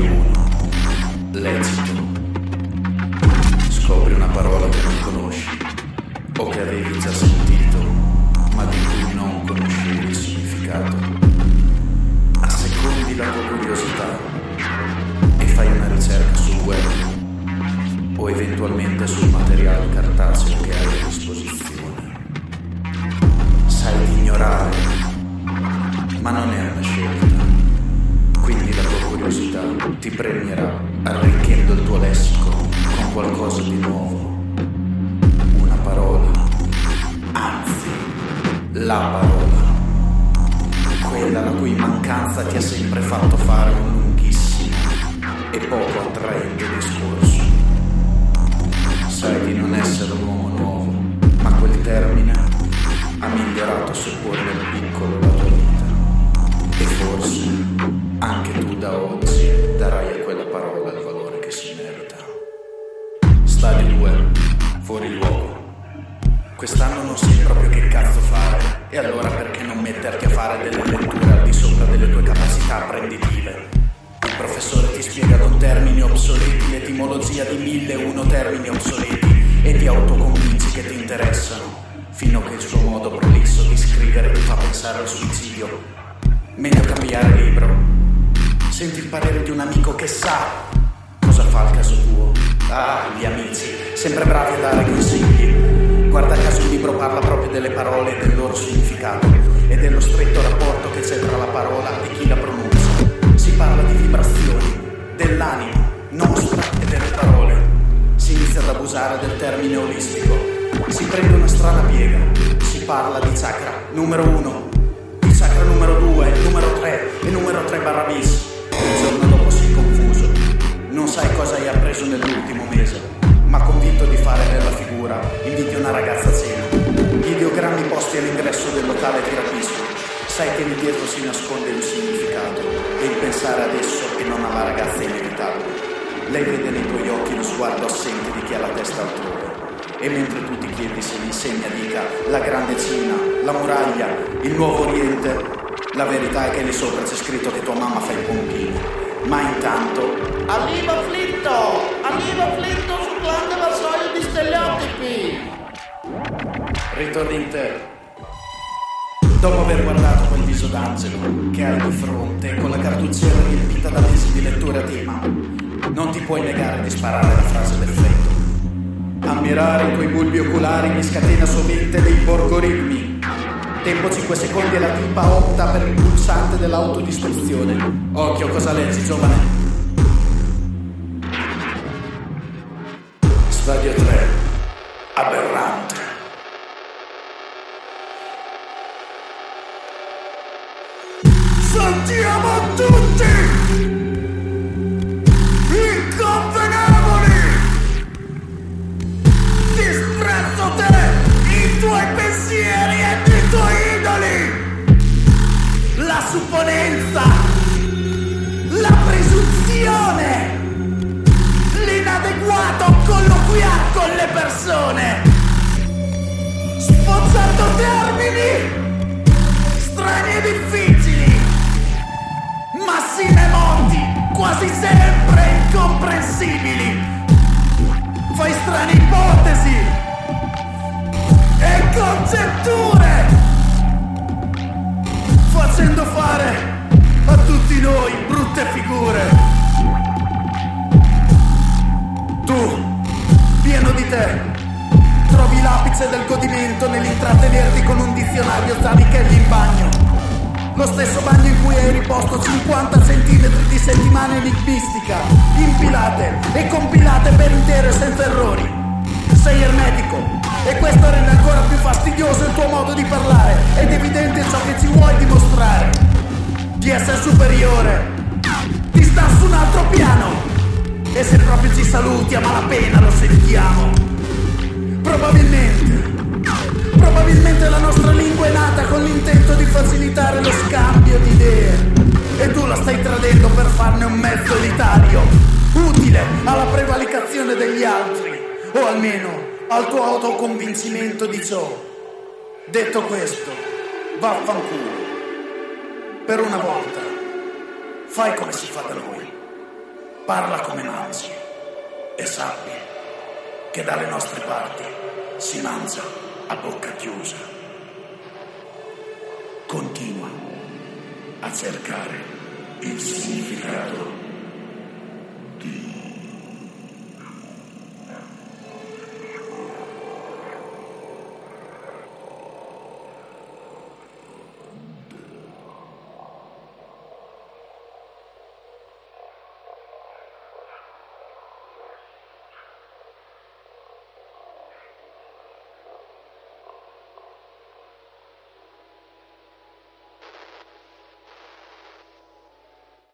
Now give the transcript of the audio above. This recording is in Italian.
ognuno l'esito. Scopri una parola che non conosci o che avevi già sentito. Premierà arricchendo il tuo lessico con qualcosa di nuovo. Una parola, anzi, la parola. Quella la cui mancanza ti ha sempre fatto fare un lunghissimo e poco attraente discorso. Fuori luogo. Quest'anno non sai proprio che cazzo fare, e allora perché non metterti a fare delle letture al di sopra delle tue capacità apprenditive? Il professore ti spiega con termini obsoleti l'etimologia di mille e uno termini obsoleti e ti autoconvinci che ti interessano, fino a che il suo modo prolisso di scrivere ti fa pensare al suicidio. Meglio cambiare libro. Senti il parere di un amico che sa cosa fa il caso tuo. Ah, gli amici, sempre bravi a dare consigli. Guarda caso il libro parla proprio delle parole e del loro significato e dello stretto rapporto che c'è tra la parola e chi la pronuncia. Si parla di vibrazioni, dell'anima, nostra e delle parole. Si inizia ad abusare del termine olistico. Si prende una strana piega. Si parla di chakra numero uno, di chakra numero due, numero tre e numero tre barra bis. Il giorno. Non sai cosa hai appreso nell'ultimo mese, ma convinto di fare della figura, inviti una ragazza a cena. Gli ideogrammi posti all'ingresso del locale ti rapiscono. Sai che lì dietro si nasconde un significato e il pensare adesso e non alla ragazza è inevitabile. Lei vede nei tuoi occhi lo sguardo assente di chi ha la testa altrove. E mentre tu ti chiedi se l'insegna dica la grande Cina, la muraglia, il nuovo Oriente, la verità è che lì sopra c'è scritto che tua mamma fa i pompini. Ma intanto Arriva Flitto! Arriva Flitto sul grande vassoio di stereotipi! ritorni in te. Dopo aver guardato quel viso d'angelo che hai di fronte con la cartucciera riempita da mesi di lettura a tema, non ti puoi negare di sparare la frase d'effetto. Ammirare i tuoi bulbi oculari mi scatena sovente dei borgoritmi. Tempo 5 secondi e la tipa opta per il pulsante dell'autodistruzione. Occhio, cosa leggi, giovane? Stadio 3. Aberrante. Sentiamo tutti! Termini! strani e difficili, massime monti, quasi sempre incomprensibili. Fai strane ipotesi e congetture, facendo fare a tutti noi brutte figure. L'apice del godimento nell'intrattenerti con un dizionario Zanichelli in bagno. Lo stesso bagno in cui hai riposto 50 cm di settimana enigmistica, impilate e compilate per intero e senza errori. Sei ermetico e questo rende ancora più fastidioso il tuo modo di parlare ed evidente ciò che ci vuoi dimostrare. Di essere superiore. Ti sta su un altro piano. E se proprio ci saluti a malapena lo sentiamo. Probabilmente, probabilmente la nostra lingua è nata con l'intento di facilitare lo scambio di idee e tu la stai tradendo per farne un mezzo elitario, utile alla prevalicazione degli altri o almeno al tuo autoconvincimento di ciò. Detto questo, vaffanculo. Per una volta, fai come si fa da noi, parla come mangi e sappi che dalle nostre parti si mangia a bocca chiusa. Continua a cercare il significato